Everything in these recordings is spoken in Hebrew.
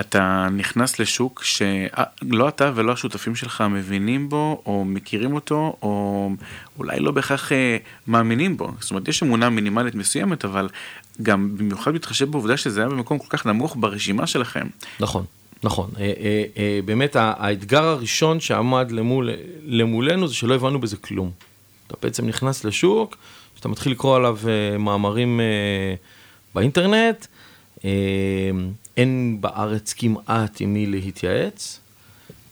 אתה נכנס לשוק שלא אתה ולא השותפים שלך מבינים בו, או מכירים אותו, או אולי לא בהכרח אה, מאמינים בו. זאת אומרת, יש אמונה מינימלית מסוימת, אבל גם במיוחד מתחשב בעובדה שזה היה במקום כל כך נמוך ברשימה שלכם. נכון. נכון, אה, אה, אה, באמת האתגר הראשון שעמד למול, למולנו זה שלא הבנו בזה כלום. אתה בעצם נכנס לשוק, שאתה מתחיל לקרוא עליו מאמרים באינטרנט, אין בארץ כמעט עם מי להתייעץ.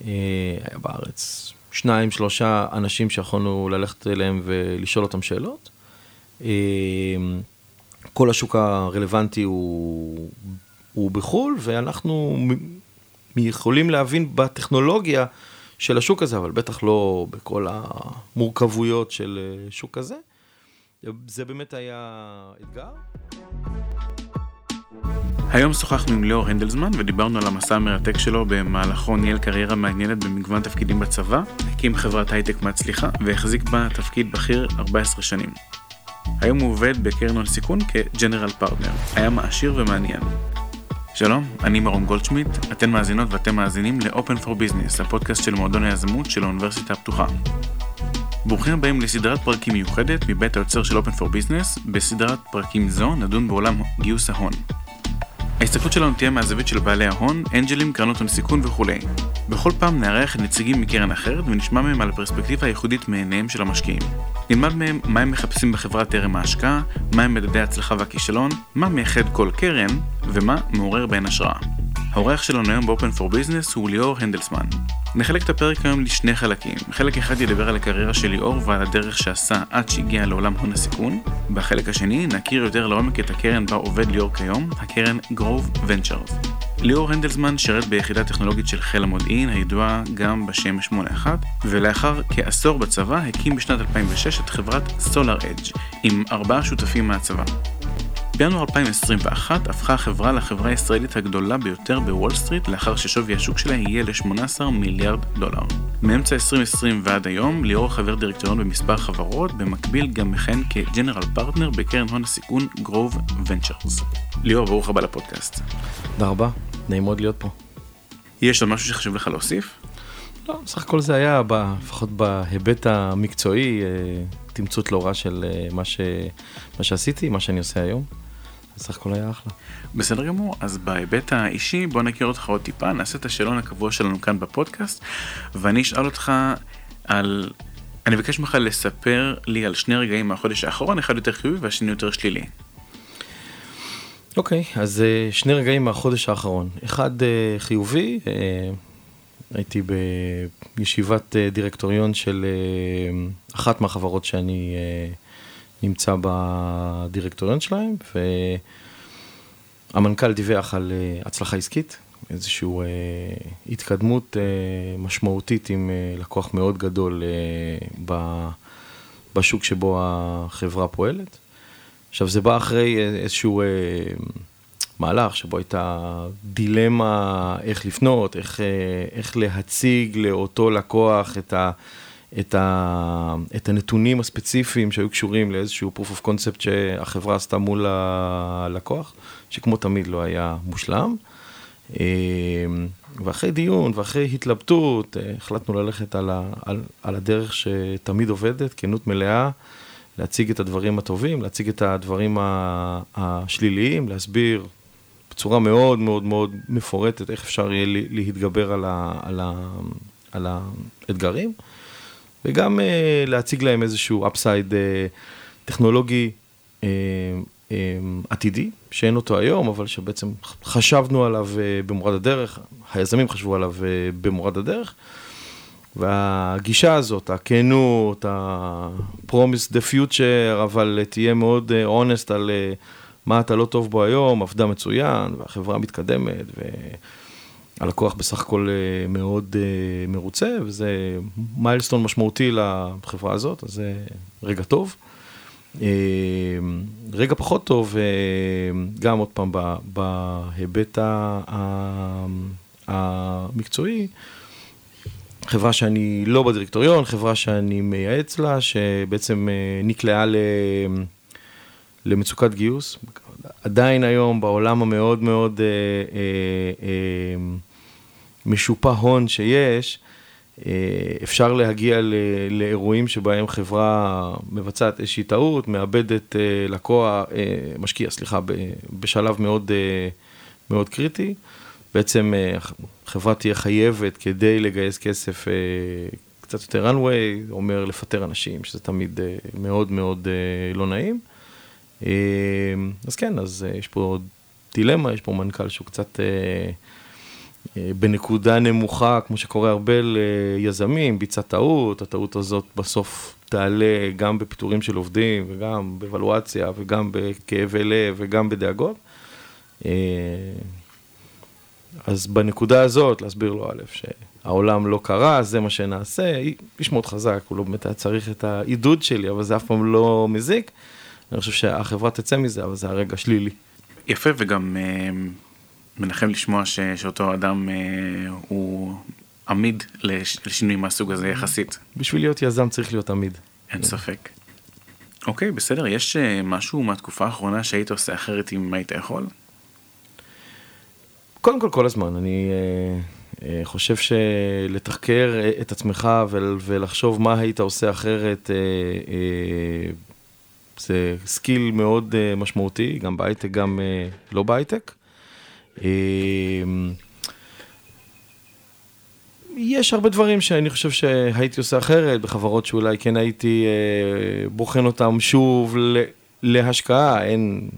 היה בארץ שניים, שלושה אנשים שיכולנו ללכת אליהם ולשאול אותם שאלות. כל השוק הרלוונטי הוא, הוא בחו"ל, ואנחנו יכולים להבין בטכנולוגיה של השוק הזה, אבל בטח לא בכל המורכבויות של אה, שוק כזה. זה באמת היה אתגר. היום שוחחנו עם ליאור הנדלסמן ודיברנו על המסע המרתק שלו במהלכו ניהל קריירה מעניינת במגוון תפקידים בצבא, הקים חברת הייטק מצליחה והחזיק בה תפקיד בכיר 14 שנים. היום הוא עובד בקרן הון סיכון כ General Partner. היה מעשיר ומעניין. שלום, אני מרום גולדשמיט, אתן מאזינות ואתם מאזינים ל-Open for Business, הפודקאסט של מועדון היזמות של האוניברסיטה הפתוחה. ברוכים הבאים לסדרת פרקים מיוחדת מבית היוצר של Open for Business, בסדרת פרקים זו נדון בעולם גיוס ההון. ההסתכלות שלנו תהיה מהזווית של בעלי ההון, אנג'לים, קרנות הון סיכון וכולי. בכל פעם נארח נציגים מקרן אחרת ונשמע מהם על הפרספקטיבה הייחודית מעיניהם של המשקיעים. נלמד מהם מה הם מחפשים בחברה טרם ההשקעה, מה הם מדדי ההצלחה והכישלון, מה מייחד כל קרן, ומה מעורר בהן השראה. האורח שלנו היום באופן פור ביזנס הוא ליאור הנדלסמן. נחלק את הפרק היום לשני חלקים. חלק אחד ידבר על הקריירה של ליאור ועל הדרך שעשה עד שהגיע לעולם הון הסיכון. בחלק השני נכיר יותר לעומק את הקרן בה עובד ליאור כיום, הקרן Grove Ventures. ליאור הנדלסמן שירת ביחידה טכנולוגית של חיל המודיעין, הידועה גם בשם 81, ולאחר כעשור בצבא הקים בשנת 2006 את חברת SolarEdge עם ארבעה שותפים מהצבא. בינואר 2021 הפכה החברה לחברה הישראלית הגדולה ביותר בוול סטריט לאחר ששווי השוק שלה הגיע ל-18 מיליארד דולר. מאמצע 2020 ועד היום ליאור חבר דירקטוריון במספר חברות, במקביל גם מכהן כג'נרל פרטנר בקרן הון הסיכון גרוב ונצ'רס. ליאור, ברוך הבא לפודקאסט. תודה רבה, נעים מאוד להיות פה. יש עוד משהו שחשוב לך להוסיף? לא, בסך הכל זה היה, לפחות בהיבט המקצועי, אה, תמצות לא רע של אה, מה, ש... מה שעשיתי, מה שאני עושה היום. בסך הכל היה אחלה. בסדר גמור, אז בהיבט האישי בוא נכיר אותך עוד טיפה, נעשה את השאלון הקבוע שלנו כאן בפודקאסט, ואני אשאל אותך על... אני מבקש ממך לספר לי על שני רגעים מהחודש האחרון, אחד יותר חיובי והשני יותר שלילי. אוקיי, okay, אז אה, שני רגעים מהחודש האחרון. אחד אה, חיובי, אה, הייתי בישיבת דירקטוריון של אחת מהחברות שאני נמצא בדירקטוריון שלהם, והמנכ"ל דיווח על אה, הצלחה עסקית, איזושהי אה, התקדמות אה, משמעותית עם לקוח מאוד גדול בשוק שבו החברה פועלת. עכשיו, זה בא אחרי איזשהו מהלך שבו הייתה דילמה איך לפנות, איך, איך להציג לאותו לקוח את ה... את, ה, את הנתונים הספציפיים שהיו קשורים לאיזשהו proof of concept שהחברה עשתה מול הלקוח, שכמו תמיד לא היה מושלם. אה, ואחרי דיון ואחרי התלבטות, אה, החלטנו ללכת על, ה, על, על הדרך שתמיד עובדת, כנות מלאה, להציג את הדברים הטובים, להציג את הדברים השליליים, להסביר בצורה מאוד מאוד מאוד מפורטת איך אפשר יהיה להתגבר על, ה, על, ה, על האתגרים. וגם uh, להציג להם איזשהו אפסייד uh, טכנולוגי um, עתידי, שאין אותו היום, אבל שבעצם חשבנו עליו במורד הדרך, היזמים חשבו עליו במורד הדרך. והגישה הזאת, הכנות, ה-promise the future, אבל תהיה מאוד honest על מה אתה לא טוב בו היום, עבדה מצוין, והחברה מתקדמת, ו... הלקוח בסך הכל אה, מאוד אה, מרוצה, וזה מיילסטון משמעותי לחברה הזאת, אז זה רגע טוב. אה, רגע פחות טוב, גם עוד פעם בהיבט המקצועי, חברה שאני לא בדירקטוריון, חברה שאני מייעץ לה, שבעצם נקלעה למצוקת גיוס, עדיין היום בעולם המאוד מאוד אה, אה, אה, משופע הון שיש, אה, אפשר להגיע לאירועים שבהם חברה מבצעת איזושהי טעות, מאבדת אה, לקוח, אה, משקיע, סליחה, בשלב מאוד, מאוד קריטי. בעצם חברה תהיה חייבת כדי לגייס כסף קצת יותר runway, אומר לפטר אנשים, שזה תמיד מאוד מאוד לא נעים. אז כן, אז יש פה דילמה, יש פה מנכ"ל שהוא קצת... אה, בנקודה נמוכה, כמו שקורה הרבה ליזמים, ביצע טעות, הטעות הזאת בסוף תעלה גם בפיטורים של עובדים, וגם בוולואציה, וגם בכאבי לב, וגם בדאגות. אה, אז בנקודה הזאת, להסביר לו א', שהעולם לא קרה, זה מה שנעשה, איש מאוד חזק, הוא לא באמת היה צריך את העידוד שלי, אבל זה אף פעם לא מזיק. אני חושב שהחברה תצא מזה, אבל זה הרגע שלילי. יפה, וגם אה, מנחם לשמוע ש, שאותו אדם אה, הוא עמיד לש, לשינוי מהסוג הזה יחסית. בשביל להיות יזם צריך להיות עמיד. אין ספק. אוקיי, בסדר, יש אה, משהו מהתקופה האחרונה שהיית עושה אחרת אם היית יכול? קודם כל, כל הזמן. אני אה, אה, חושב שלתחקר אה, את עצמך ול, ולחשוב מה היית עושה אחרת, אה, אה, זה סקיל מאוד אה, משמעותי, גם בהייטק, גם אה, לא בהייטק. אה, יש הרבה דברים שאני חושב שהייתי עושה אחרת, בחברות שאולי כן הייתי אה, בוחן אותם שוב להשקעה, אין,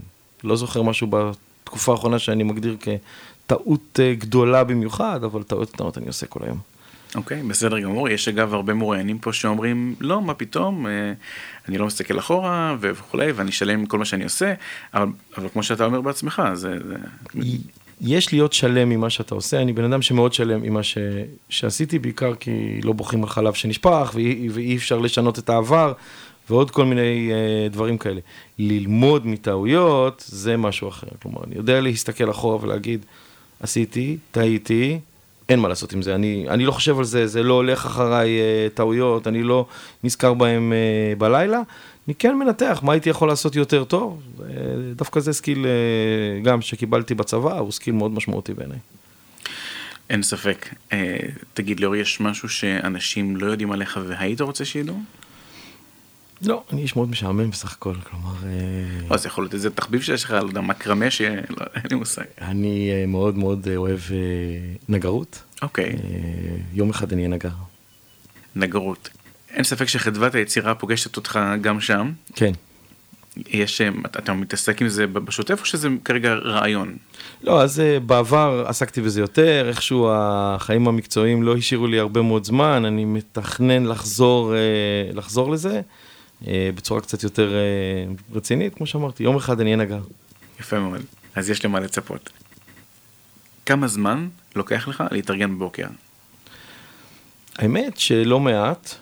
לא זוכר משהו בתקופה האחרונה שאני מגדיר כטעות אה, גדולה במיוחד, אבל טעויות קטנות אני עושה כל היום. אוקיי, בסדר גמור. יש אגב הרבה מרואיינים פה שאומרים, לא, מה פתאום, אה, אני לא מסתכל אחורה וכולי, ואני שלם עם כל מה שאני עושה, אבל, אבל כמו שאתה אומר בעצמך, זה... זה... יש להיות שלם ממה שאתה עושה, אני בן אדם שמאוד שלם עם מה ש... שעשיתי, בעיקר כי לא בוכים על חלב שנשפך, ואי, ואי אפשר לשנות את העבר, ועוד כל מיני uh, דברים כאלה. ללמוד מטעויות, זה משהו אחר. כלומר, אני יודע להסתכל אחורה ולהגיד, עשיתי, טעיתי, אין מה לעשות עם זה. אני, אני לא חושב על זה, זה לא הולך אחריי אה, טעויות, אני לא נזכר בהם אה, בלילה. אני כן מנתח מה הייתי יכול לעשות יותר טוב. אה, דווקא זה סקיל אה, גם שקיבלתי בצבא, הוא סקיל מאוד משמעותי בעיניי. אין ספק. אה, תגיד, ליאור, יש משהו שאנשים לא יודעים עליך והיית רוצה שידעו? לא, אני איש מאוד משעמם בסך הכל, כלומר... אה, או אז יכול להיות איזה תחביב שיש לך, לא יודע, מקרמה ש... לא, אין לי מושג. אני אה, מאוד מאוד אה, אוהב אה, נגרות. אוקיי, אה, יום אחד אני אהיה נגר. נגרות. אין ספק שחדוות היצירה פוגשת אותך גם שם. כן. יש, אה, אתה מתעסק עם זה בשוטף או שזה כרגע רעיון? לא, אז uh, בעבר עסקתי בזה יותר, איכשהו החיים המקצועיים לא השאירו לי הרבה מאוד זמן, אני מתכנן לחזור, uh, לחזור לזה בצורה קצת יותר רצינית, כמו שאמרתי, יום אחד אני אהיה נגר. יפה מאוד. אז יש למה לצפות. כמה זמן לוקח לך להתארגן בבוקר? האמת שלא מעט,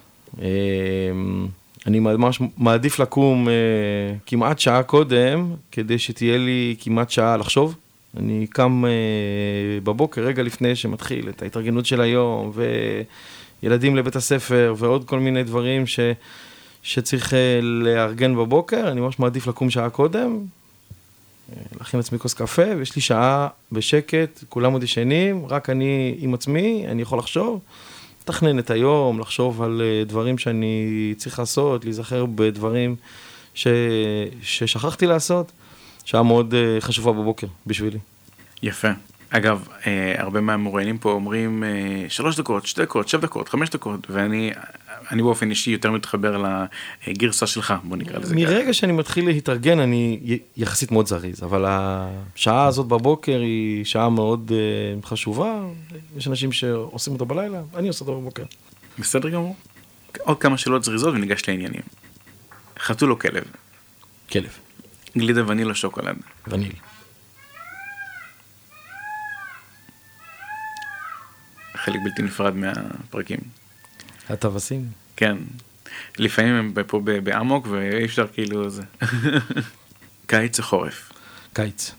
אני ממש מעדיף לקום uh, כמעט שעה קודם, כדי שתהיה לי כמעט שעה לחשוב. אני קם uh, בבוקר, רגע לפני שמתחיל את ההתארגנות של היום, וילדים לבית הספר, ועוד כל מיני דברים ש, שצריך uh, לארגן בבוקר, אני ממש מעדיף לקום שעה קודם, אה, להכין לעצמי כוס קפה, ויש לי שעה בשקט, כולם עוד ישנים, רק אני עם עצמי, אני יכול לחשוב, לתכנן את היום, לחשוב על uh, דברים שאני צריך לעשות, להיזכר בדברים ש, ששכחתי לעשות. שעה מאוד uh, חשובה בבוקר בשבילי. יפה. אגב, אה, הרבה מהמרואיינים פה אומרים אה, שלוש דקות, שתי דקות, שבע דקות, חמש דקות, ואני אני באופן אישי יותר מתחבר לגרסה שלך, בוא נקרא לזה. מרגע שאני מתחיל להתארגן, אני יחסית מאוד זריז, אבל השעה הזאת בבוקר היא שעה מאוד uh, חשובה. יש אנשים שעושים אותה בלילה, אני עושה אותה בבוקר. בסדר גמור. עוד כמה שאלות זריזות וניגש לעניינים. חתול או כלב? כלב, גלידה ונילה שוקולד. וניל. חלק בלתי נפרד מהפרקים. הטווסים. כן. לפעמים הם פה באמוק ואי אפשר כאילו זה. קיץ או חורף? קיץ.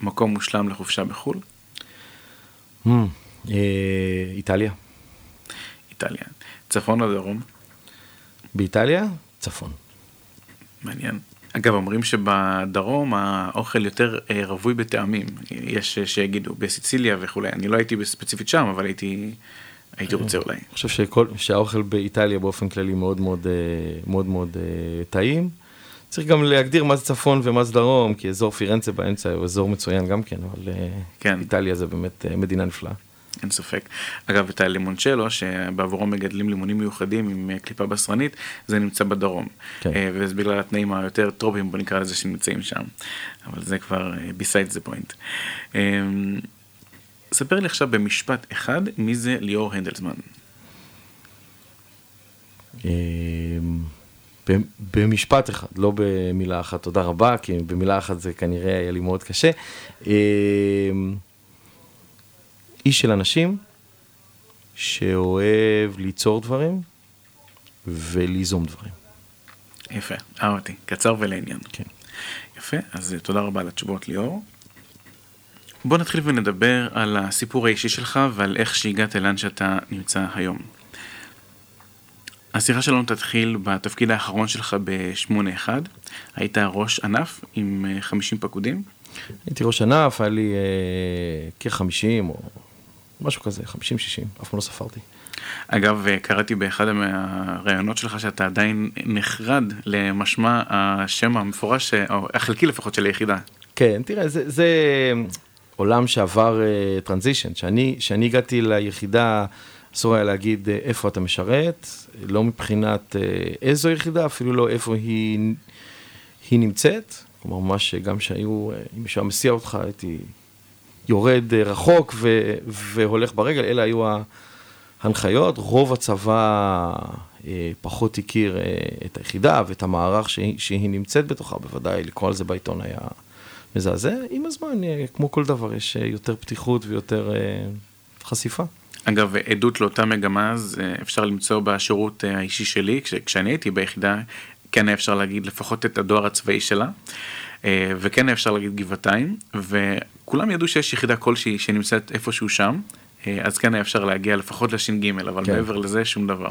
מקום מושלם לחופשה בחו"ל? Mm, אה, איטליה. איטליה. צפון או דרום? באיטליה, צפון. מעניין. אגב, אומרים שבדרום האוכל יותר אה, רווי בטעמים. יש שיגידו בסיציליה וכולי. אני לא הייתי ספציפית שם, אבל הייתי, הייתי רוצה אולי. אני חושב שכל, שהאוכל באיטליה באופן כללי מאוד מאוד אה, מאוד, מאוד אה, טעים. צריך גם להגדיר מה זה צפון ומה זה דרום, כי אזור פירנצה באמצע הוא אזור מצוין גם כן, אבל כן. איטליה זה באמת מדינה נפלאה. אין ספק. אגב, את הלימונצ'לו, שבעבורו מגדלים לימונים מיוחדים עם קליפה בשרנית, זה נמצא בדרום. כן. וזה בגלל התנאים היותר טרופיים, בוא נקרא לזה, שנמצאים שם. אבל זה כבר besides the point. ספר לי עכשיו במשפט אחד, מי זה ליאור הנדלסמן? במשפט אחד, לא במילה אחת, תודה רבה, כי במילה אחת זה כנראה היה לי מאוד קשה. איש של אנשים שאוהב ליצור דברים וליזום דברים. יפה, אהבתי, קצר ולעניין. כן. יפה, אז תודה רבה על התשובות ליאור. בוא נתחיל ונדבר על הסיפור האישי שלך ועל איך שהגעת לאן שאתה נמצא היום. השיחה שלנו תתחיל בתפקיד האחרון שלך ב-8-1, היית ראש ענף עם 50 פקודים. הייתי ראש ענף, היה לי אה, כ-50 או משהו כזה, 50-60, אף פעם לא ספרתי. אגב, קראתי באחד מהראיונות שלך שאתה עדיין נחרד למשמע השם המפורש, או החלקי לפחות של היחידה. כן, תראה, זה, זה עולם שעבר טרנזישן. Uh, כשאני הגעתי ליחידה, אסור היה להגיד uh, איפה אתה משרת, לא מבחינת uh, איזו יחידה, אפילו לא איפה היא, היא נמצאת. כלומר, ממש גם שהיו, אם מישהו מסיע אותך, הייתי יורד אה, רחוק ו, והולך ברגל, אלה היו ההנחיות. רוב הצבא אה, פחות הכיר אה, את היחידה ואת המערך שהיא, שהיא נמצאת בתוכה, בוודאי לקרוא על זה בעיתון היה מזעזע. עם הזמן, כמו כל דבר, יש יותר פתיחות ויותר חשיפה. אגב, עדות לאותה מגמה, אז אפשר למצוא בשירות האישי שלי, כש, כשאני הייתי ביחידה, כן אפשר להגיד לפחות את הדואר הצבאי שלה. אה, וכן אפשר להגיד גבעתיים, וכולם ידעו שיש יחידה כלשהי שנמצאת איפשהו שם, אה, אז כן היה אפשר להגיע לפחות לש"ג, אבל כן. מעבר לזה שום דבר.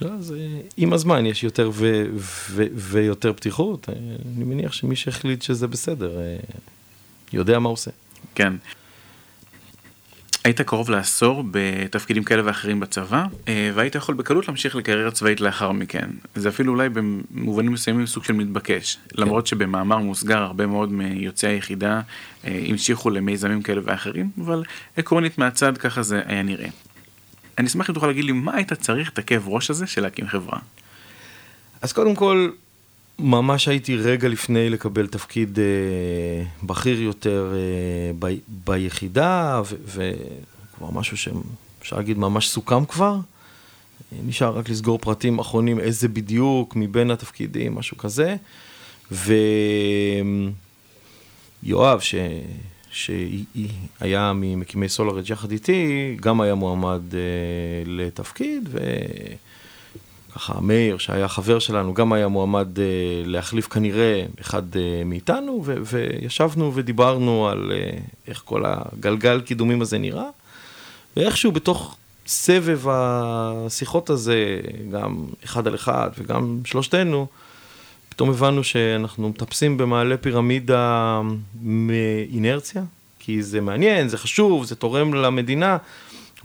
לא, אז עם הזמן יש יותר ו- ו- ויותר פתיחות, אה, אני מניח שמי שהחליט שזה בסדר, יודע מה עושה. כן. היית קרוב לעשור בתפקידים כאלה ואחרים בצבא, אה, והיית יכול בקלות להמשיך לקריירה צבאית לאחר מכן. זה אפילו אולי במובנים מסוימים סוג של מתבקש. כן. למרות שבמאמר מוסגר הרבה מאוד מיוצאי היחידה אה, המשיכו למיזמים כאלה ואחרים, אבל עקרונית מהצד ככה זה היה נראה. אני אשמח אם תוכל להגיד לי מה היית צריך את הכאב ראש הזה של להקים חברה. אז קודם כל, ממש הייתי רגע לפני לקבל תפקיד אה, בכיר יותר אה, ב, ביחידה, וכבר משהו שאפשר להגיד ממש סוכם כבר. נשאר רק לסגור פרטים אחרונים, איזה בדיוק מבין התפקידים, משהו כזה. ויואב, ש... שהיה ממקימי סולארג' יחד איתי, גם היה מועמד uh, לתפקיד, ו... ככה מאיר, שהיה חבר שלנו, גם היה מועמד אה, להחליף כנראה אחד אה, מאיתנו, ו- וישבנו ודיברנו על אה, איך כל הגלגל קידומים הזה נראה, ואיכשהו בתוך סבב השיחות הזה, גם אחד על אחד וגם שלושתנו, פתאום הבנו שאנחנו מטפסים במעלה פירמידה מאינרציה, כי זה מעניין, זה חשוב, זה תורם למדינה.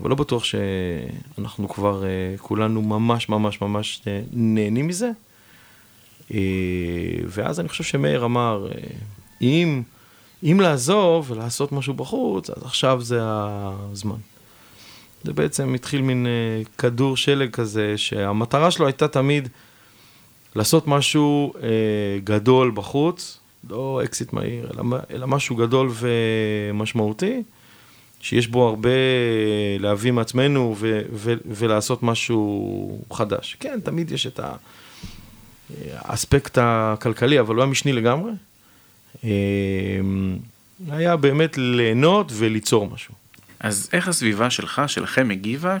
אבל לא בטוח שאנחנו כבר uh, כולנו ממש ממש ממש uh, נהנים מזה. Uh, ואז אני חושב שמאיר אמר, אם, אם לעזוב ולעשות משהו בחוץ, אז עכשיו זה הזמן. זה בעצם התחיל מין כדור שלג כזה, שהמטרה שלו הייתה תמיד לעשות משהו אה, גדול בחוץ, לא אקזיט מהיר, אלא, אלא משהו גדול ומשמעותי. שיש בו הרבה להביא מעצמנו ו- ו- ולעשות משהו חדש. כן, תמיד יש את האספקט הכלכלי, אבל הוא היה משני לגמרי. אמ, היה באמת ליהנות וליצור משהו. אז איך הסביבה שלך, שלכם, הגיבה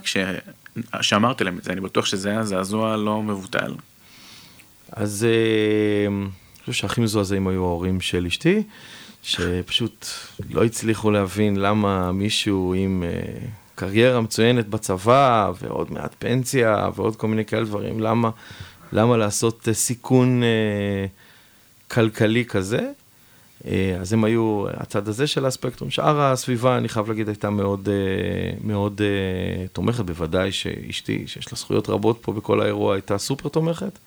כשאמרת להם את זה? אני בטוח שזה היה זעזוע לא מבוטל. אז אמ, אני חושב שהכי מזועזעים היו ההורים של אשתי. שפשוט לא הצליחו להבין למה מישהו עם uh, קריירה מצוינת בצבא, ועוד מעט פנסיה, ועוד כל מיני כאלה דברים, למה, למה לעשות uh, סיכון כלכלי כזה. אה, אז הם היו הצד הזה של הספקטרום. שאר הסביבה, אני חייב להגיד, הייתה מאוד, אה, מאוד אה, תומכת, בוודאי שאשתי, שיש לה זכויות רבות פה בכל האירוע, הייתה סופר תומכת,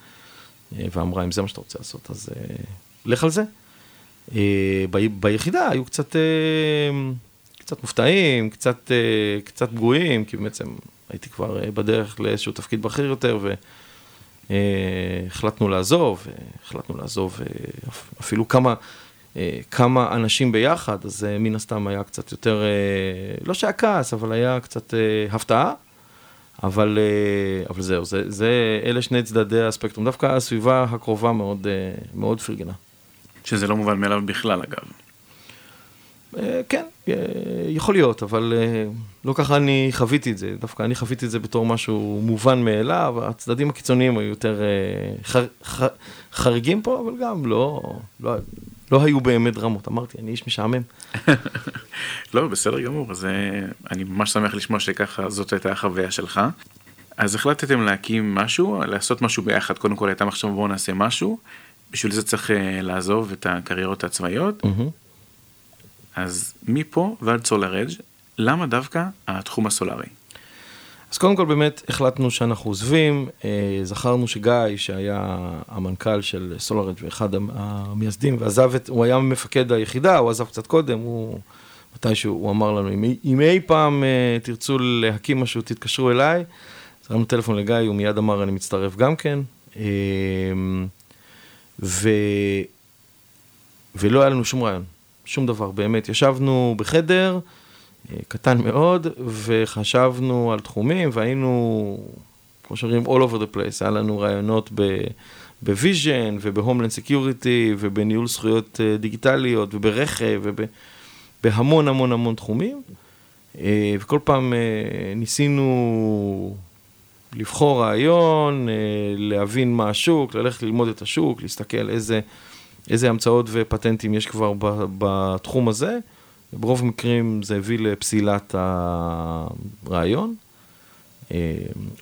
ואמרה, אם זה מה שאתה רוצה לעשות, אז לך על זה. ב, ביחידה היו קצת, קצת מופתעים, קצת, קצת פגועים, כי בעצם הייתי כבר בדרך לאיזשהו תפקיד בכיר יותר, והחלטנו לעזוב, החלטנו לעזוב אפילו כמה... אה, כמה אנשים ביחד, אז אה, מן הסתם היה קצת יותר, אה, לא שהיה כעס, אבל היה קצת הפתעה. אבל, אבל זהו, זה, זה, אלה שני צדדי הספקטרום. דווקא הסביבה הקרובה מאוד, מאוד פרגנה. שזה לא מובן מאליו בכלל, אגב. כן, יכול להיות, אבל לא ככה אני חוויתי את זה. דווקא אני חוויתי את זה בתור משהו מובן מאליו, הצדדים הקיצוניים היו יותר חר, חר, חריגים פה, אבל גם לא, לא, לא היו באמת דרמות, אמרתי, אני איש משעמם. לא, בסדר גמור, אז אה, אני ממש שמח לשמוע שככה זאת הייתה החוויה שלך. אז החלטתם להקים משהו, לעשות משהו ביחד, קודם כל הייתה מחשבה בואו נעשה משהו, בשביל זה צריך uh, לעזוב את הקריירות הצבאיות. Mm-hmm. אז מפה ועד סולר אדג', למה דווקא התחום הסולארי? אז קודם כל באמת החלטנו שאנחנו עוזבים, אה, זכרנו שגיא, שהיה המנכ"ל של סולארג' ואחד המייסדים, ועזב את, הוא היה מפקד היחידה, הוא עזב קצת קודם, הוא, מתישהו, הוא אמר לנו, אם, אם אי פעם אה, תרצו להקים משהו, תתקשרו אליי. אז הרמנו טלפון לגיא, הוא מיד אמר, אני מצטרף גם כן. אה, ו... ולא היה לנו שום רעיון, שום דבר, באמת. ישבנו בחדר, קטן מאוד, וחשבנו על תחומים, והיינו, כמו שאומרים, all over the place, היה לנו רעיונות ב vision, וב homeland security, ובניהול זכויות אה, דיגיטליות, וברכב, ובהמון המון המון תחומים. אה, וכל פעם אה, ניסינו לבחור רעיון, להבין מה השוק, ללכת ללמוד את השוק, להסתכל איזה, איזה המצאות ופטנטים יש כבר בתחום הזה. ברוב המקרים זה הביא לפסילת הרעיון. אה,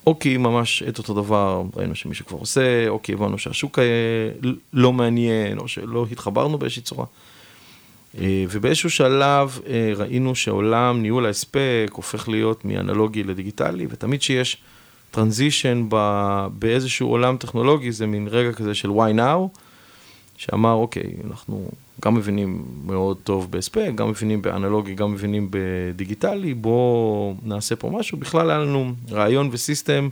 או כי ממש את אותו דבר ראינו שמישהו כבר עושה, או כי הבנו שהשוק לא מעניין, או שלא התחברנו באיזושהי צורה. אה, ובאיזשהו שלב אה, ראינו שעולם ניהול ההספק הופך להיות מאנלוגי לדיגיטלי, ותמיד שיש טרנזישן באיזשהו עולם טכנולוגי, זה מין רגע כזה של why now, שאמר, אוקיי, אנחנו גם מבינים מאוד טוב בהספק, גם מבינים באנלוגי, גם מבינים בדיגיטלי, בואו נעשה פה משהו. בכלל היה לנו רעיון וסיסטם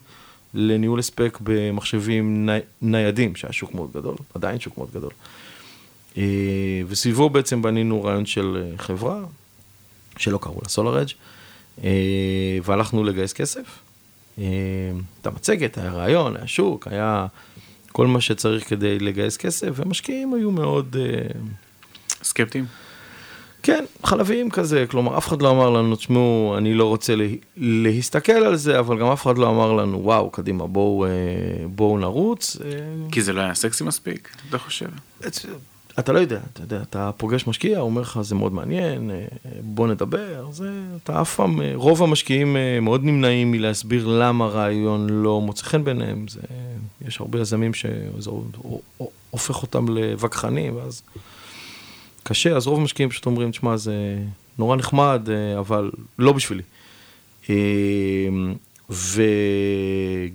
לניהול הספק במחשבים ני, ניידים, שהיה שוק מאוד גדול, עדיין שוק מאוד גדול. אה, וסביבו בעצם בנינו רעיון של אה, חברה, שלא קראו לה SolarEdge, אה, והלכנו לגייס כסף. הייתה מצגת, היה רעיון, היה שוק, היה כל מה שצריך כדי לגייס כסף, ומשקיעים היו מאוד... סקפטיים? כן, חלביים כזה, כלומר, אף אחד לא אמר לנו, תשמעו, אני לא רוצה לה, להסתכל על זה, אבל גם אף אחד לא אמר לנו, וואו, קדימה, בואו, בואו נרוץ. כי זה לא היה סקסי מספיק, אתה חושב? אתה לא יודע, אתה יודע, אתה פוגש משקיע, הוא אומר לך, זה מאוד מעניין, אה, בוא נדבר, זה, אתה אף פעם, רוב המשקיעים מאוד נמנעים מלהסביר למה רעיון לא מוצא חן ביניהם, זה, יש הרבה יזמים שזה הופך אותם לווכחנים, ואז... קשה, אז רוב המשקיעים פשוט אומרים, תשמע, זה נורא נחמד, אה, אבל לא בשבילי. אה,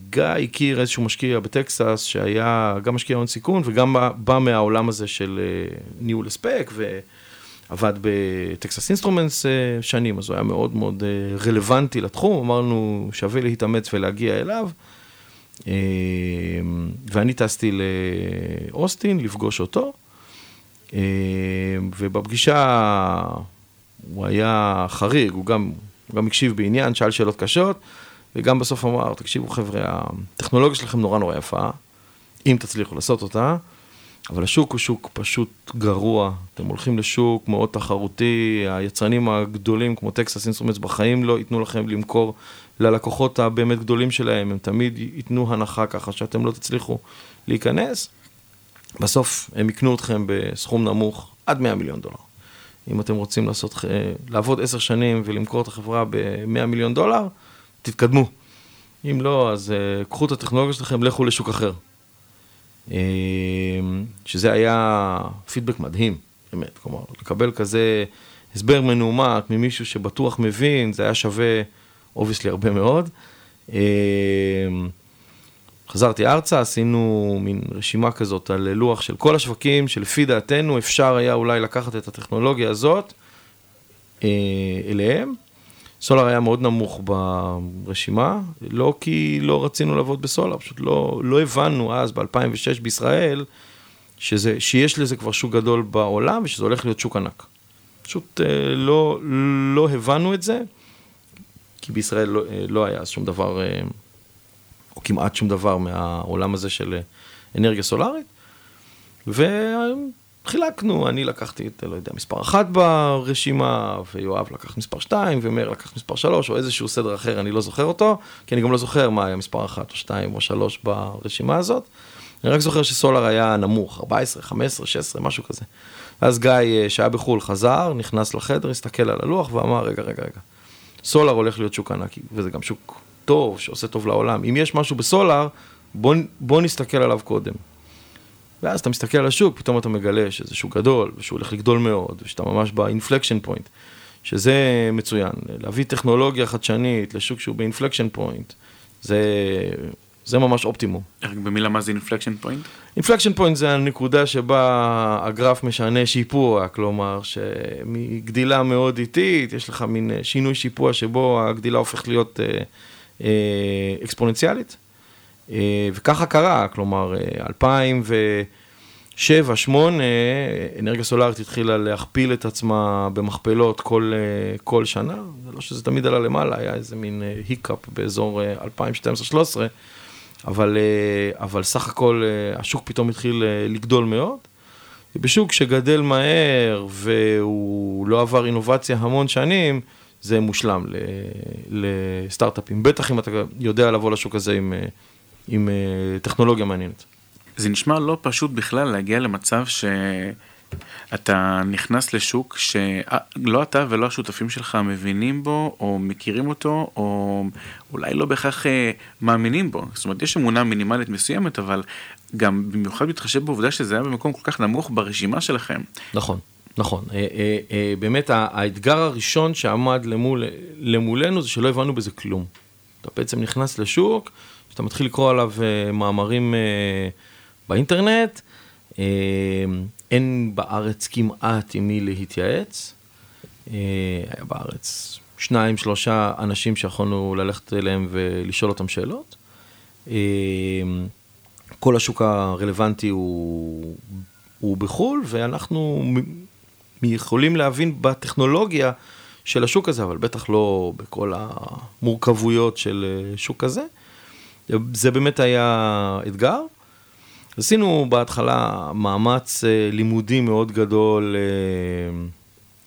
וגיא הכיר איזשהו משקיע בטקסס שהיה גם משקיע הון סיכון וגם בא, מהעולם הזה של אה, ניהול הספק ועבד בטקסס אינסטרומנטס שנים, אז הוא היה מאוד מאוד רלוונטי לתחום, אמרנו שווה להתאמץ ולהגיע אליו. ואני טסתי לאוסטין לפגוש אותו. אה, ובפגישה הוא היה חריג, הוא גם, הוא גם הקשיב בעניין, שאל שאלות קשות, וגם בסוף אמר, תקשיבו חבר'ה, הטכנולוגיה שלכם נורא נורא יפה, אם תצליחו לעשות אותה, אבל השוק הוא שוק פשוט גרוע, אתם הולכים לשוק מאוד תחרותי, היצרנים הגדולים כמו טקסס אינסטרומנטס בחיים לא ייתנו לכם למכור ללקוחות הבאמת גדולים שלהם, הם תמיד ייתנו הנחה ככה שאתם לא תצליחו להיכנס. בסוף הם יקנו אתכם בסכום נמוך עד 100 מיליון דולר. אם אתם רוצים לעשות, לעבוד עשר שנים ולמכור את החברה ב-100 מיליון דולר, תתקדמו. אם לא, אז uh, קחו את הטכנולוגיה שלכם, לכו לשוק אחר. שזה היה פידבק מדהים, באמת, כלומר, לקבל כזה הסבר מנומק ממישהו שבטוח מבין, זה היה שווה, obviously, הרבה מאוד. חזרתי ארצה, עשינו מין רשימה כזאת על לוח של כל השווקים, שלפי דעתנו אפשר היה אולי לקחת את הטכנולוגיה הזאת אה, אליהם. solar היה מאוד נמוך ברשימה, לא כי לא רצינו לעבוד ב solar, פשוט לא, לא הבנו אז, ב-2006 בישראל, שזה, שיש לזה כבר שוק גדול בעולם ושזה הולך להיות שוק ענק. פשוט אה, לא, לא הבנו את זה, כי בישראל לא, אה, לא היה שום דבר... אה, או כמעט שום דבר מהעולם הזה של אנרגיה סולארית. וחילקנו, אני לקחתי את, לא יודע, מספר אחת ברשימה, ויואב לקח מספר שתיים, ומאיר לקח מספר שלוש, או איזשהו סדר אחר, אני לא זוכר אותו, כי אני גם לא זוכר מה היה מספר אחת או שתיים או שלוש ברשימה הזאת. אני רק זוכר ש solar היה נמוך, 14, 15, 16, משהו כזה. ואז גיא, אה, שהיה בחו"ל, חזר, נכנס לחדר, הסתכל על הלוח ואמר, רגע, רגע, רגע, solar הולך להיות שוק ענק, וזה גם שוק טוב, שעושה טוב לעולם. אם יש משהו ב solar, בוא, בוא נסתכל עליו קודם. ואז אתה מסתכל על השוק, פתאום אתה מגלה שזה שוק גדול, ושהוא הולך לגדול מאוד, ושאתה ממש ב inflection point, שזה מצוין. להביא טכנולוגיה חדשנית לשוק שהוא ב inflection point, זה, זה ממש אופטימום. רק במילה מה זה inflection point? inflection point זה הנקודה שבה הגרף משנה שיפוע, כלומר שמגדילה מאוד איטית, יש לך מין שינוי שיפוע שבו הגדילה הופכת להיות... אה, אה, אקספוננציאלית. אה, וככה קרה, כלומר, 2007 2008 אנרגיה סולארית התחילה להכפיל את עצמה במכפלות כל, אה, כל שנה, זה לא שזה תמיד עלה למעלה, היה איזה מין היקאפ באזור 2012-2013, אבל, אבל סך הכל השוק פתאום התחיל לגדול מאוד. בשוק שגדל מהר והוא לא עבר אינובציה המון שנים, זה מושלם לסטארט-אפים. בטח אם אתה יודע לבוא לשוק הזה עם, אה, עם אה, טכנולוגיה מעניינת. זה נשמע לא פשוט בכלל להגיע למצב שאתה נכנס לשוק שלא אתה ולא השותפים שלך מבינים בו, או מכירים אותו, או אולי לא בהכרח אה, מאמינים בו. זאת אומרת, יש אמונה מינימלית מסוימת, אבל גם במיוחד מתחשב בעובדה שזה היה במקום כל כך נמוך ברשימה שלכם. נכון. נכון, אה, אה, אה, באמת האתגר הראשון שעמד למול, למולנו זה שלא הבנו בזה כלום. אתה בעצם נכנס לשוק, שאתה מתחיל לקרוא עליו מאמרים באינטרנט, אין בארץ כמעט עם מי להתייעץ. היה בארץ שניים, שלושה אנשים שיכולנו ללכת אליהם ולשאול אותם שאלות. כל השוק הרלוונטי הוא, הוא בחו"ל, ואנחנו יכולים להבין בטכנולוגיה של השוק הזה, אבל בטח לא בכל המורכבויות של אה, שוק כזה. זה באמת היה אתגר. עשינו בהתחלה מאמץ אה, לימודי מאוד גדול, אה,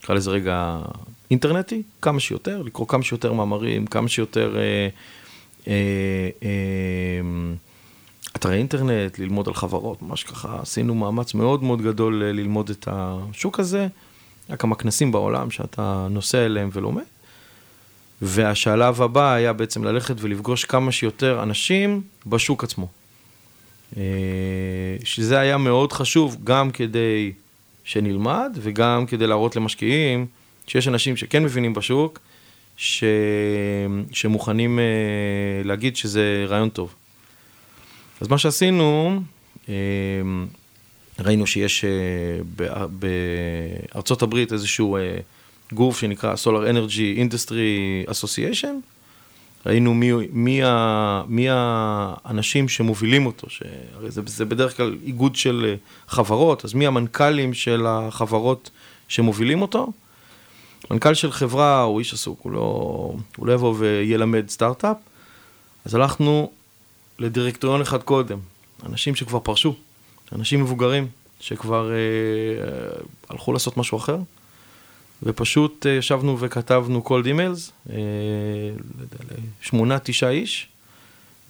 נקרא לזה רגע אינטרנטי, כמה שיותר, לקרוא כמה שיותר מאמרים, כמה שיותר אתרי אינטרנט, ללמוד על חברות, ממש ככה עשינו מאמץ מאוד מאוד גדול ללמוד את השוק הזה. היה כמה כנסים בעולם שאתה נוסע אליהם ולומד. והשלב הבא היה בעצם ללכת ולפגוש כמה שיותר אנשים בשוק עצמו. אה, שזה היה מאוד חשוב גם כדי שנלמד וגם כדי להראות למשקיעים שיש אנשים שכן מבינים בשוק, ש... שמוכנים אה, להגיד שזה רעיון טוב. אז מה שעשינו, אה, ראינו שיש אה, בארצות הברית איזשהו אה, גוף שנקרא Solar Energy Industry Association. ראינו מי, מי, ה, מי האנשים שמובילים אותו, שהרי זה, זה בדרך כלל איגוד של חברות, אז מי המנכ"לים של החברות שמובילים אותו. מנכ"ל של חברה הוא איש עסוק, הוא לא, הוא לא יבוא וילמד סטארט-אפ. אז הלכנו לדירקטוריון אחד קודם, אנשים שכבר פרשו, אנשים מבוגרים שכבר אה, הלכו לעשות משהו אחר, ופשוט אה, ישבנו וכתבנו cold emails, אה, שמונה, תשעה איש,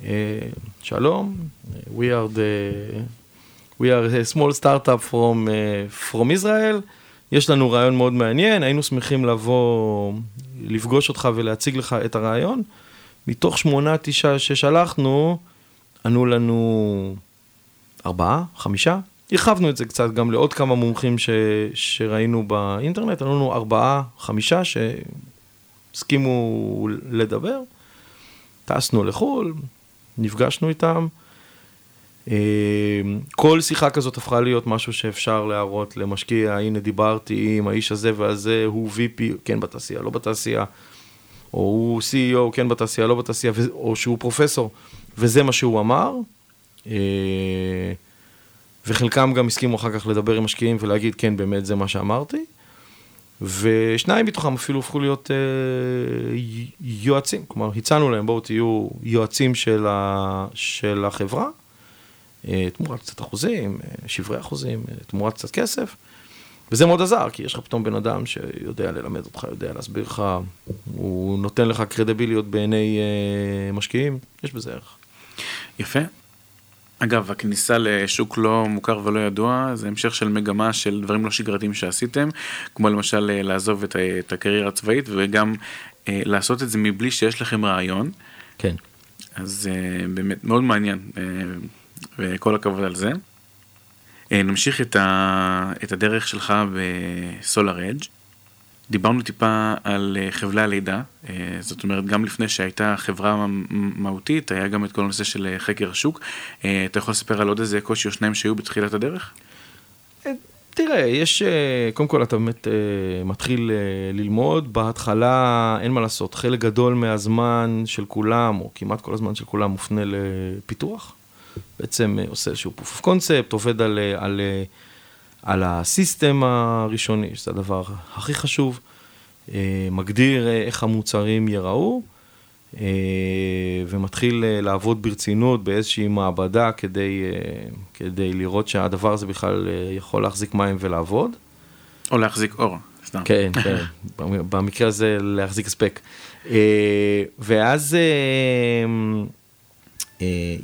אה, שלום, we are the, we are a small startup from, uh, from Israel, יש לנו רעיון מאוד מעניין, היינו שמחים לבוא, לפגוש אותך ולהציג לך את הרעיון. מתוך שמונה, תשעה ששלחנו, ענו לנו ארבעה, חמישה. הרחבנו את זה קצת גם לעוד כמה מומחים ש, שראינו באינטרנט, היו לנו ארבעה, חמישה שהסכימו לדבר. טסנו לחו"ל, נפגשנו איתם. אה, כל שיחה כזאת הפכה להיות משהו שאפשר להראות למשקיע, הנה דיברתי עם האיש הזה והזה, הוא VP, כן בתעשייה, לא בתעשייה, או הוא CEO, כן בתעשייה, לא בתעשייה, או שהוא פרופסור, וזה מה שהוא אמר. אה, וחלקם גם הסכימו אחר כך לדבר עם משקיעים ולהגיד, כן, באמת זה מה שאמרתי. ושניים מתוכם אפילו הפכו להיות אה, יועצים, כלומר, הצענו להם, בואו תהיו יועצים של, ה, של החברה, אה, תמורת קצת אחוזים, אה, שברי אחוזים, אה, תמורת קצת כסף, וזה מאוד עזר, כי יש לך פתאום בן אדם שיודע ללמד אותך, יודע להסביר לך, הוא נותן לך קרדיביליות בעיני אה, משקיעים, יש בזה ערך. יפה. אגב, הכניסה לשוק לא מוכר ולא ידוע זה המשך של מגמה של דברים לא שגרתיים שעשיתם, כמו למשל אה, לעזוב את, את הקריירה הצבאית וגם אה, לעשות את זה מבלי שיש לכם רעיון. כן. אז אה, באמת מאוד מעניין, אה, וכל הכבוד על זה. אה, נמשיך את, ה, את הדרך שלך בסולאר אדג'. דיברנו טיפה על אה, חבלי הלידה, אה, זאת אומרת גם לפני שהייתה חברה מהותית, היה גם את כל הנושא של אה, חקר השוק. אתה יכול לספר על עוד איזה קושי או שניים שהיו בתחילת הדרך? תראה, יש, קודם כל אתה באמת מתחיל ללמוד, בהתחלה אין מה לעשות, חלק גדול מהזמן של כולם, או כמעט כל הזמן של כולם, מופנה לפיתוח. בעצם עושה איזשהו proof of concept, עובד על, על על הסיסטם הראשוני, שזה הדבר הכי חשוב, אה, מגדיר אה, איך המוצרים ייראו, אה, ומתחיל לעבוד ברצינות באיזושהי מעבדה כדי, כדי לראות שהדבר הזה בכלל יכול להחזיק מים ולעבוד. או להחזיק אור, סתם. כן, כן, במקרה הזה להחזיק הספק. ואז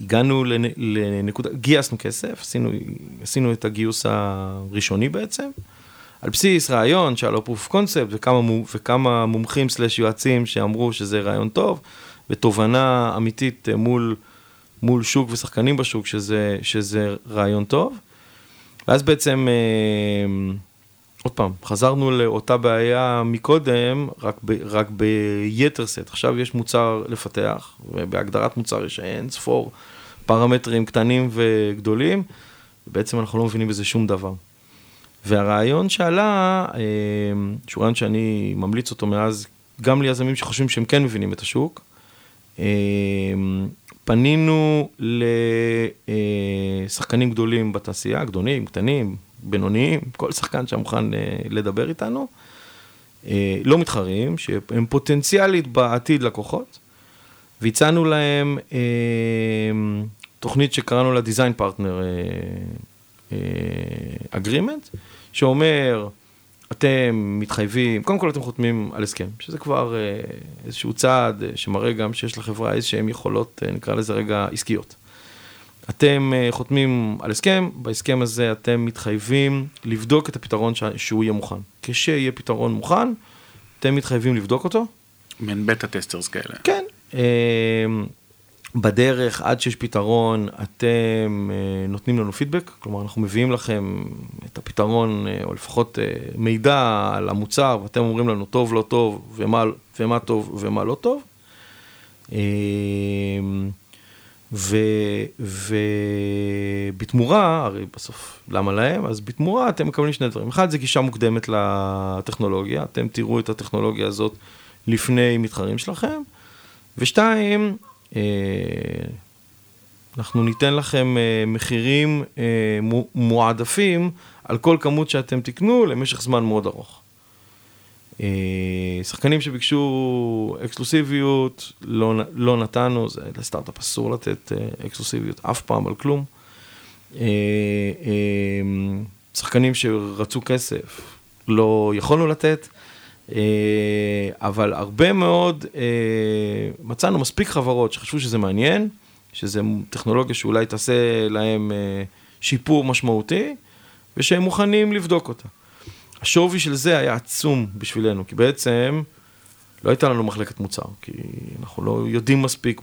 הגענו לנקודה, גייסנו כסף, עשינו, עשינו את הגיוס הראשוני בעצם, על בסיס רעיון שהיה לו proof concept וכמה, וכמה מומחים סלש יועצים שאמרו שזה רעיון טוב, ותובנה אמיתית אה, מול, מול שוק ושחקנים בשוק שזה, שזה רעיון טוב. ואז בעצם אה, עוד פעם, חזרנו לאותה בעיה מקודם, רק, ב, רק ביתר סט. עכשיו יש מוצר לפתח, ובהגדרת מוצר יש אין ספור פרמטרים קטנים וגדולים, ובעצם אנחנו לא מבינים בזה שום דבר. והרעיון שעלה, אה, שהוא רעיון שאני ממליץ אותו מאז, גם ליזמים שחושבים שהם כן מבינים את השוק, אה, פנינו לשחקנים גדולים בתעשייה, גדולים, קטנים, בינוניים, כל שחקן שמוכן אה, לדבר איתנו, אה, לא מתחרים, שהם פוטנציאלית בעתיד לקוחות, והצענו להם אה, תוכנית שקראנו לה Design Partner Agreement, שאומר, אתם מתחייבים, קודם כל אתם חותמים על הסכם, שזה כבר איזשהו צעד שמראה גם שיש לחברה איזשהן יכולות, נקרא לזה רגע, עסקיות. אתם אה, חותמים על הסכם, בהסכם הזה אתם מתחייבים לבדוק את הפתרון שהוא יהיה מוכן. כשיהיה פתרון מוכן, אתם מתחייבים לבדוק אותו. מעין בטה טסטרס כאלה. כן. אה, בדרך, עד שיש פתרון, אתם אה, נותנים לנו פידבק, כלומר אנחנו מביאים לכם את הפתרון, או לפחות מידע על המוצר, ואתם אומרים לנו טוב, לא טוב, ומה, ומה טוב ומה לא טוב. ובתמורה, הרי בסוף, למה להם? אז בתמורה אתם מקבלים שני דברים. אחד, זה גישה מוקדמת לטכנולוגיה, אתם תראו את הטכנולוגיה הזאת לפני מתחרים שלכם. ושתיים, אה, אנחנו ניתן לכם אה, מחירים אה, מועדפים על כל כמות שאתם תקנו למשך זמן מאוד ארוך. אה, שחקנים שביקשו אקסקלוסיביות, לא, לא נתנו, זה לסטארט-אפ אסור לתת אה, אקסקלוסיביות אף פעם על כלום. אה, שחקנים שרצו כסף, לא יכולנו לתת, אבל הרבה מאוד, מצאנו מספיק חברות שחשבו שזה מעניין, שזה טכנולוגיה שאולי תעשה להם שיפור משמעותי, ושהם מוכנים לבדוק אותה. השווי של זה היה עצום בשבילנו, כי בעצם לא הייתה לנו מחלקת מוצר, כי אנחנו לא יודעים מספיק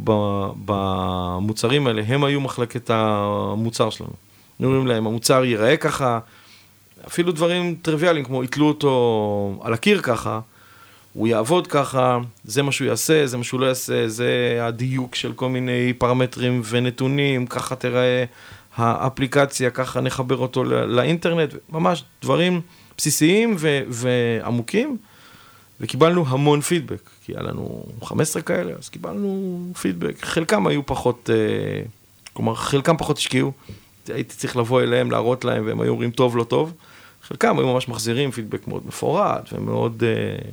במוצרים האלה, הם היו מחלקת המוצר שלנו. אומרים להם, המוצר ייראה ככה, אפילו דברים טריוויאליים, כמו יתלו אותו על הקיר ככה, הוא יעבוד ככה, זה מה שהוא יעשה, זה מה שהוא לא יעשה, זה הדיוק של כל מיני פרמטרים ונתונים, ככה תראה האפליקציה, ככה נחבר אותו לאינטרנט, ממש דברים בסיסיים ו- ועמוקים, וקיבלנו המון פידבק, כי היה לנו 15 כאלה, אז קיבלנו פידבק, חלקם היו פחות, אה, כלומר, חלקם פחות השקיעו, הייתי צריך לבוא אליהם, להראות להם, והם היו אומרים טוב, לא טוב, חלקם היו ממש מחזירים פידבק מאוד מפורט ומאוד... אה,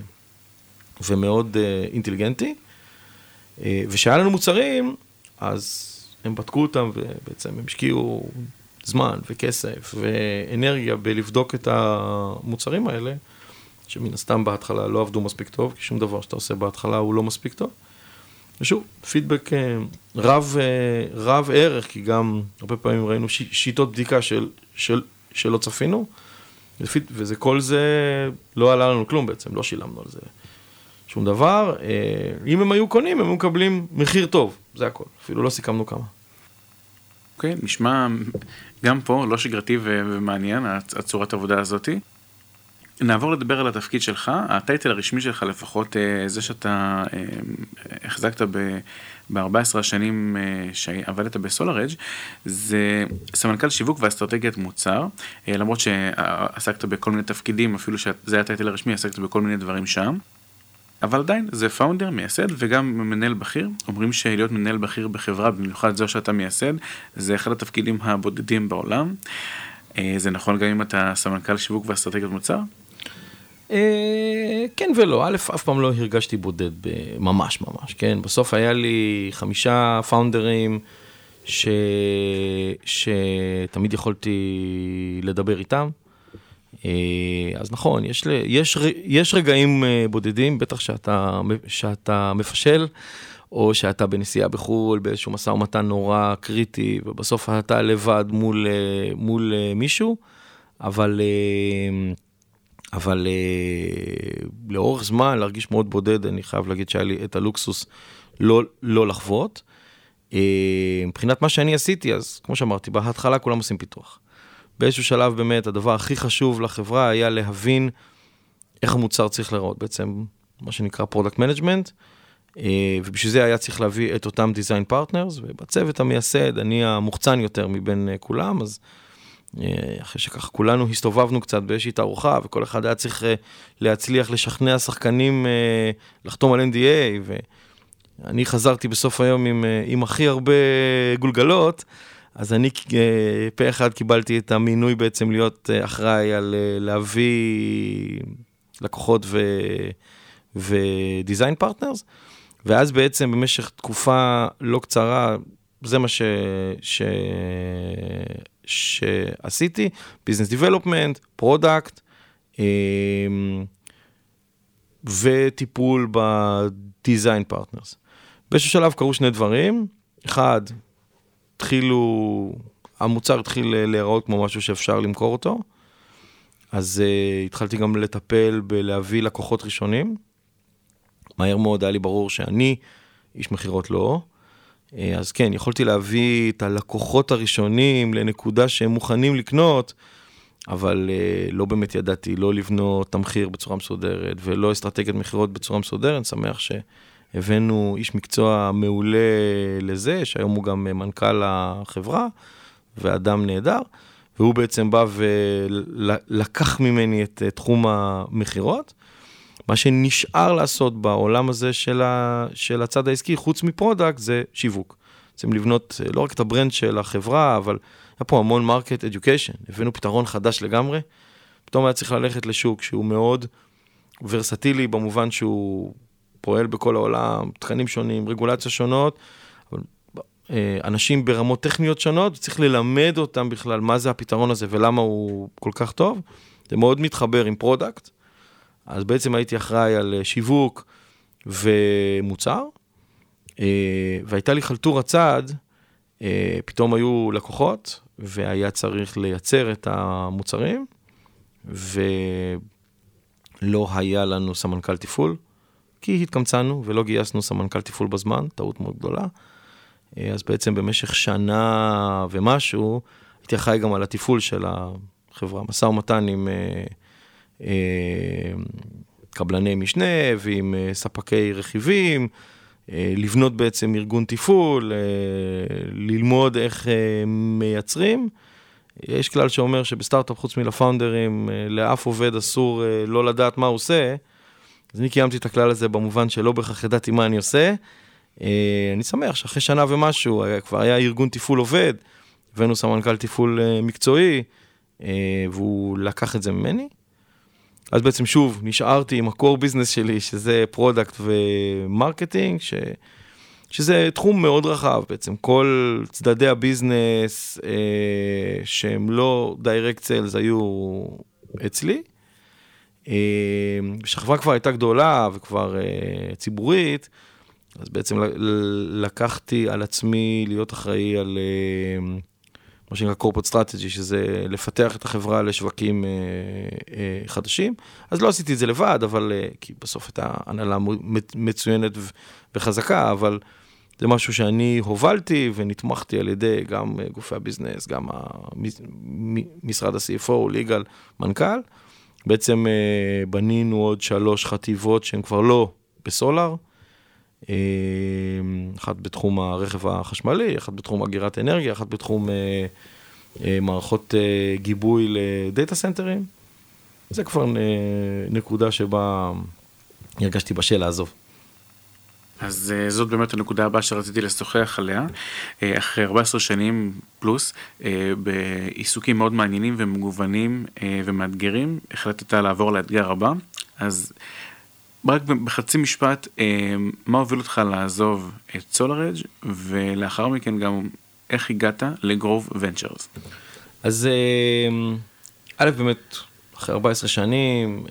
ומאוד uh, אינטליגנטי. וכשהיה לנו מוצרים, אז הם בדקו אותם ובעצם הם השקיעו זמן וכסף ואנרגיה בלבדוק את המוצרים האלה, שמן הסתם בהתחלה לא עבדו מספיק טוב, כי שום דבר שאתה עושה בהתחלה הוא לא מספיק טוב. ושוב, פידבק uh, רב, uh, רב ערך, כי גם הרבה פעמים ראינו שיטות בדיקה של, של, שלא צפינו, וזה כל זה לא עלה לנו כלום בעצם, לא שילמנו על זה. שום דבר. אה, אם הם היו קונים, הם היו מקבלים מחיר טוב, זה הכל. אפילו לא סיכמנו כמה. אוקיי, נשמע גם פה לא שגרתי ומעניין, הצורת העבודה הזאתי. נעבור לדבר על התפקיד שלך, הטייטל הרשמי שלך לפחות, אה, זה שאתה אה, החזקת ב-14 השנים שעבדת בסולארג' זה סמנכ"ל שיווק ואסטרטגיית מוצר, למרות שעסקת בכל מיני תפקידים, אפילו שזה הטייטל הרשמי, עסקת בכל מיני דברים שם. אבל עדיין זה פאונדר, מייסד וגם מנהל בכיר. אומרים שלהיות מנהל בכיר בחברה, במיוחד זו שאתה מייסד, זה אחד התפקידים הבודדים בעולם. אה, זה נכון גם אם אתה סמנכ"ל שיווק ואסטרטגיות מוצר? אה, כן ולא, א', אף פעם לא הרגשתי בודד, ממש ממש, כן? בסוף היה לי חמישה פאונדרים שתמיד יכולתי לדבר איתם. אה, אז נכון, יש, יש, יש רגעים אה, בודדים, בטח שאתה, שאתה מפשל, או שאתה בנסיעה בחו"ל, באיזשהו משא ומתן נורא קריטי, ובסוף אתה לבד מול, אה, מול מישהו, אבל, אבל לאורך זמן להרגיש מאוד בודד, אני חייב להגיד שהיה לי את הלוקסוס לא, לא לחוות. מבחינת מה שאני עשיתי, אז כמו שאמרתי, בהתחלה כולם עושים פיתוח. באיזשהו שלב באמת הדבר הכי חשוב לחברה היה להבין איך המוצר צריך להיראות, בעצם מה שנקרא product management, אה, ובשביל זה היה צריך להביא את אותם design partners, ובצוות המייסד אני המוחצן יותר מבין אה, כולם, אז אה, אחרי שככה כולנו הסתובבנו קצת באיזושהי תערוכה, וכל אחד היה צריך להצליח לשכנע שחקנים לחתום על NDA, ואני חזרתי בסוף היום עם, עם הכי הרבה גולגלות. אז אני אה, פה אחד קיבלתי את המינוי בעצם להיות אה, אחראי על אה, להביא לקוחות ו... ו design partners, ואז בעצם במשך תקופה לא קצרה, זה מה ש... ש... שעשיתי, business development, product, וטיפול ב design partners. באיזשהו שלב קרו שני דברים, אחד, התחילו, המוצר התחיל להיראות כמו משהו שאפשר למכור אותו, אז אה, התחלתי גם לטפל בלהביא לקוחות ראשונים. מהר מאוד היה לי ברור שאני איש מכירות לא. אה, אז כן, יכולתי להביא את הלקוחות הראשונים לנקודה שהם מוכנים לקנות, אבל אה, לא באמת ידעתי לא לבנות תמחיר בצורה מסודרת ולא אסטרטגיית מכירות בצורה מסודרת, שמח ש... הבאנו איש מקצוע מעולה לזה, שהיום הוא גם מנכ"ל החברה, ואדם נהדר, והוא בעצם בא ולקח ממני את תחום המכירות. מה שנשאר לעשות בעולם הזה של, ה, של הצד העסקי, חוץ מ product, זה שיווק. רוצים לבנות לא רק את ה brand של החברה, אבל היה פה המון market education. הבאנו פתרון חדש לגמרי. פתאום היה צריך ללכת לשוק שהוא מאוד ורסטילי במובן שהוא פועל בכל העולם, תכנים שונים, רגולציה שונות, אבל אה, אנשים ברמות טכניות שונות, צריך ללמד אותם בכלל מה זה הפתרון הזה ולמה הוא כל כך טוב. זה מאוד מתחבר עם product, אז בעצם הייתי אחראי על אה, שיווק ומוצר, אה, והייתה לי חלטורה צעד, פתאום היו לקוחות, והיה צריך לייצר את המוצרים, ולא היה לנו סמנכ"ל תפעול. כי התקמצנו ולא גייסנו סמנכ"ל תפעול בזמן, טעות מאוד גדולה. אה, אז בעצם במשך שנה ומשהו, הייתי אחראי גם על התפעול של החברה, משא ומתן עם אה, אה, קבלני משנה ועם אה, ספקי רכיבים, אה, לבנות בעצם ארגון תפעול, אה, ללמוד איך אה, מייצרים. יש כלל שאומר שבסטארט-אפ, חוץ מלפאונדרים, אה, לאף עובד אסור אה, לא לדעת מה הוא עושה. אז אני קיימתי את הכלל הזה במובן שלא בהכרח ידעתי מה אני עושה. אה, אני שמח שאחרי שנה ומשהו, כבר היה ארגון תפעול עובד, הבאנו סמנכ"ל תפעול אה, מקצועי, אה, והוא לקח את זה ממני. אז בעצם שוב, נשארתי עם ה-core business שלי, שזה product ו marketing, ש... שזה תחום מאוד רחב בעצם, כל צדדי ה business אה, שהם לא direct sales היו אצלי. אה, כשהחברה כבר הייתה גדולה וכבר אה, ציבורית, אז בעצם לקחתי על עצמי להיות אחראי על אה, מה שנקרא corporate strategy, שזה לפתח את החברה לשווקים חדשים. אז לא עשיתי את זה לבד, אבל, כי בסוף הייתה הנהלה מצוינת וחזקה, אבל זה משהו שאני הובלתי ונתמכתי על ידי גם גופי הביזנס, גם משרד ה-CFO, ליגל, מנכ"ל. בעצם אה, בנינו עוד שלוש חטיבות שהן כבר לא בסולאר. אה, אחת בתחום הרכב החשמלי, אחת בתחום אגירת אנרגיה, אחת בתחום אה, מערכות גיבוי לדאטה סנטרים. זה כבר נקודה שבה הרגשתי בשל לעזוב. אז אה, זאת באמת הנקודה הבאה שרציתי לשוחח עליה. אה, אחרי 14 שנים פלוס, אה, בעיסוקים מאוד מעניינים ומגוונים ומאתגרים, החלטת לעבור לאתגר הבא. אז רק בחצי משפט, מה הוביל אותך לעזוב את סולארג' ולאחר מכן גם איך הגעת לגרוב ונצ'רס? אז א', באמת, אחרי 14 שנים,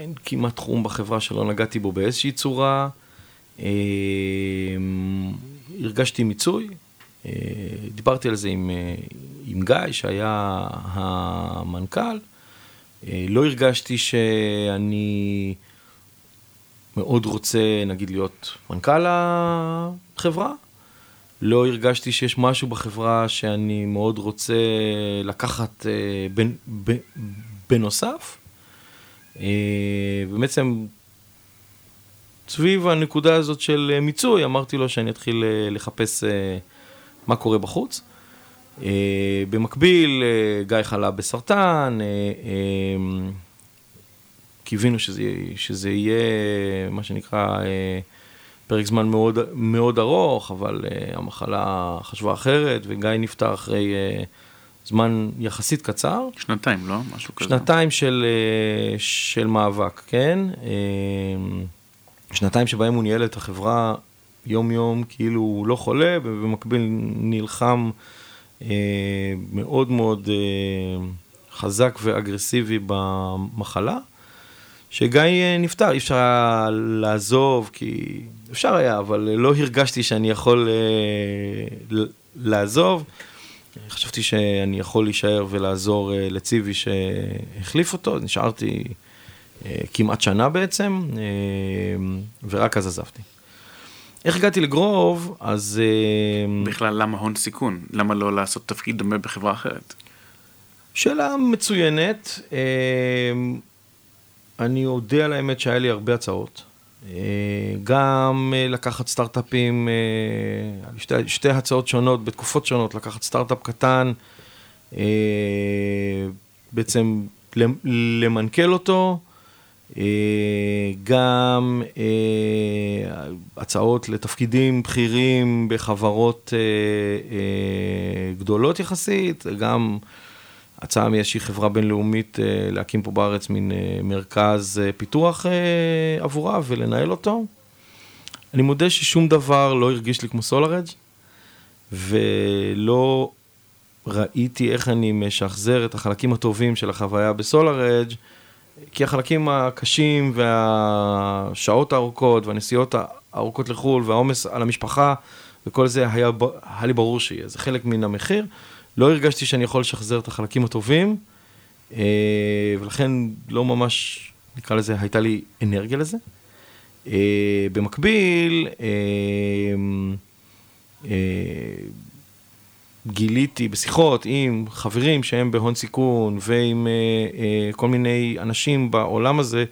אין כמעט תחום בחברה שלא נגעתי בו באיזושהי צורה. אה, הרגשתי מיצוי. אה, דיברתי על זה עם, אה, עם גיא, שהיה המנכ"ל. אה, לא הרגשתי שאני מאוד רוצה, נגיד, להיות מנכ"ל החברה. לא הרגשתי שיש משהו בחברה שאני מאוד רוצה לקחת בנוסף. ובעצם סביב הנקודה הזאת של אה, מיצוי, אמרתי לו שאני אתחיל אה, לחפש אה, מה קורה בחוץ. במקביל, גיא חלה בסרטן, קיווינו שזה, שזה יהיה מה שנקרא פרק זמן מאוד, מאוד ארוך, אבל המחלה חשבה אחרת, וגיא נפטר אחרי זמן יחסית קצר. שנתיים, לא? משהו כזה. שנתיים של, של מאבק, כן? Uh, שנתיים שבהם הוא ניהל את החברה יום-יום, כאילו הוא לא חולה, ובמקביל נלחם uh, מאוד מאוד uh, חזק ואגרסיבי במחלה. שגיא נפטר, אי אפשר היה לעזוב, כי אפשר היה, אבל לא הרגשתי שאני יכול אה, לעזוב. חשבתי שאני יכול להישאר ולעזור אה, לציבי שהחליף אותו, נשארתי אה, כמעט שנה בעצם, אה, ורק אז עזבתי. איך הגעתי לגרוב, אז... אה, בכלל, למה הון סיכון? למה לא לעשות תפקיד דומה בחברה אחרת? שאלה מצוינת. אה, אני אודה על האמת שהיה לי הרבה הצעות. גם לקחת סטארט-אפים, שתי, שתי הצעות שונות בתקופות שונות, לקחת סטארט-אפ קטן, בעצם למנכ"ל אותו, גם הצעות לתפקידים בכירים בחברות גדולות יחסית, גם... הצעה מאיזושהי חברה בינלאומית להקים פה בארץ מין מרכז פיתוח עבורה ולנהל אותו. אני מודה ששום דבר לא הרגיש לי כמו סולארג' ולא ראיתי איך אני משחזר את החלקים הטובים של החוויה בסולארג' כי החלקים הקשים והשעות הארוכות והנסיעות הארוכות לחו"ל והעומס על המשפחה וכל זה היה, היה לי ברור שיהיה, זה חלק מן המחיר. לא הרגשתי שאני יכול לשחזר את החלקים הטובים, ולכן לא ממש, נקרא לזה, הייתה לי אנרגיה לזה. במקביל, גיליתי בשיחות עם חברים שהם בהון סיכון ועם uh, uh, כל מיני אנשים בעולם הזה,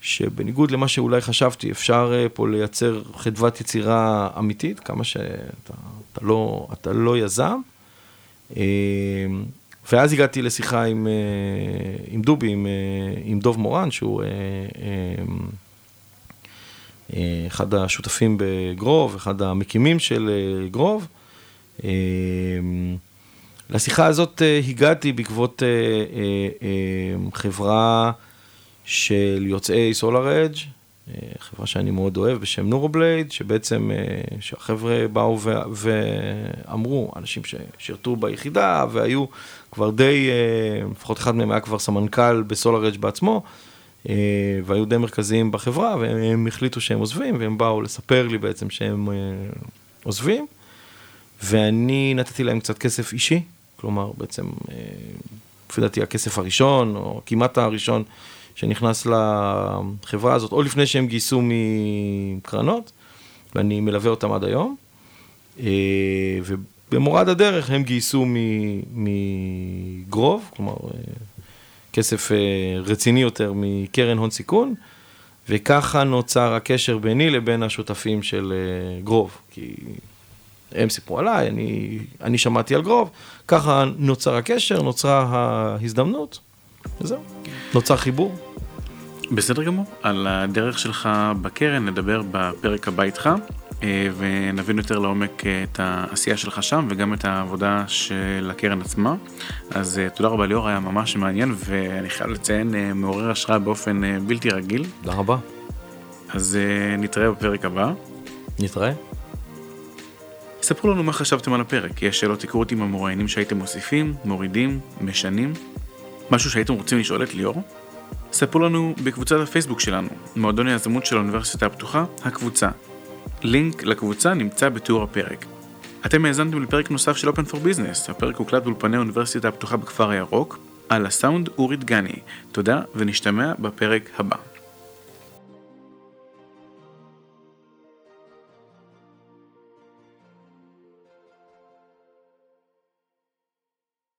שבניגוד למה שאולי חשבתי, אפשר uh, פה לייצר חדוות יצירה אמיתית, כמה שאתה אתה לא, אתה לא יזם. Uh, ואז הגעתי לשיחה עם, uh, עם דובי, עם, uh, עם דוב מורן, שהוא uh, uh, uh, אחד השותפים בגרוב, אחד המקימים של uh, גרוב. Uh, לשיחה הזאת uh, הגעתי בעקבות uh, uh, uh, חברה של יוצאי אדג', חברה שאני מאוד אוהב בשם נורובלייד, שבעצם, שהחבר'ה באו ו- ואמרו, אנשים ששירתו ביחידה והיו כבר די, לפחות אחד מהם היה כבר סמנכ"ל בסולאר אדג' בעצמו, והיו די מרכזיים בחברה, והם החליטו שהם עוזבים, והם באו לספר לי בעצם שהם עוזבים, ואני נתתי להם קצת כסף אישי, כלומר בעצם, לפי דעתי הכסף הראשון, או כמעט הראשון, שנכנס לחברה הזאת, או לפני שהם גייסו מקרנות, ואני מלווה אותם עד היום. ובמורד הדרך הם גייסו מגרוב, כלומר, כסף רציני יותר מקרן הון סיכון, וככה נוצר הקשר ביני לבין השותפים של גרוב, כי הם סיפרו עליי, אני, אני שמעתי על גרוב, ככה נוצר הקשר, נוצרה ההזדמנות, וזהו, נוצר חיבור. בסדר גמור, על הדרך שלך בקרן נדבר בפרק הבא איתך ונבין יותר לעומק את העשייה שלך שם וגם את העבודה של הקרן עצמה. אז תודה רבה ליאור, היה ממש מעניין ואני חייב לציין מעורר השראה באופן בלתי רגיל. תודה רבה. אז נתראה בפרק הבא. נתראה. ספרו לנו מה חשבתם על הפרק, יש שאלות היכרות עם המוראיינים שהייתם מוסיפים, מורידים, משנים? משהו שהייתם רוצים לשאול את ליאור? ספרו לנו בקבוצת הפייסבוק שלנו, מועדון היזמות של האוניברסיטה הפתוחה, הקבוצה. לינק לקבוצה נמצא בתיאור הפרק. אתם האזנתם לפרק נוסף של Open for Business, הפרק הוקלט באולפני האוניברסיטה הפתוחה בכפר הירוק, על הסאונד אורי דגני. תודה ונשתמע בפרק הבא.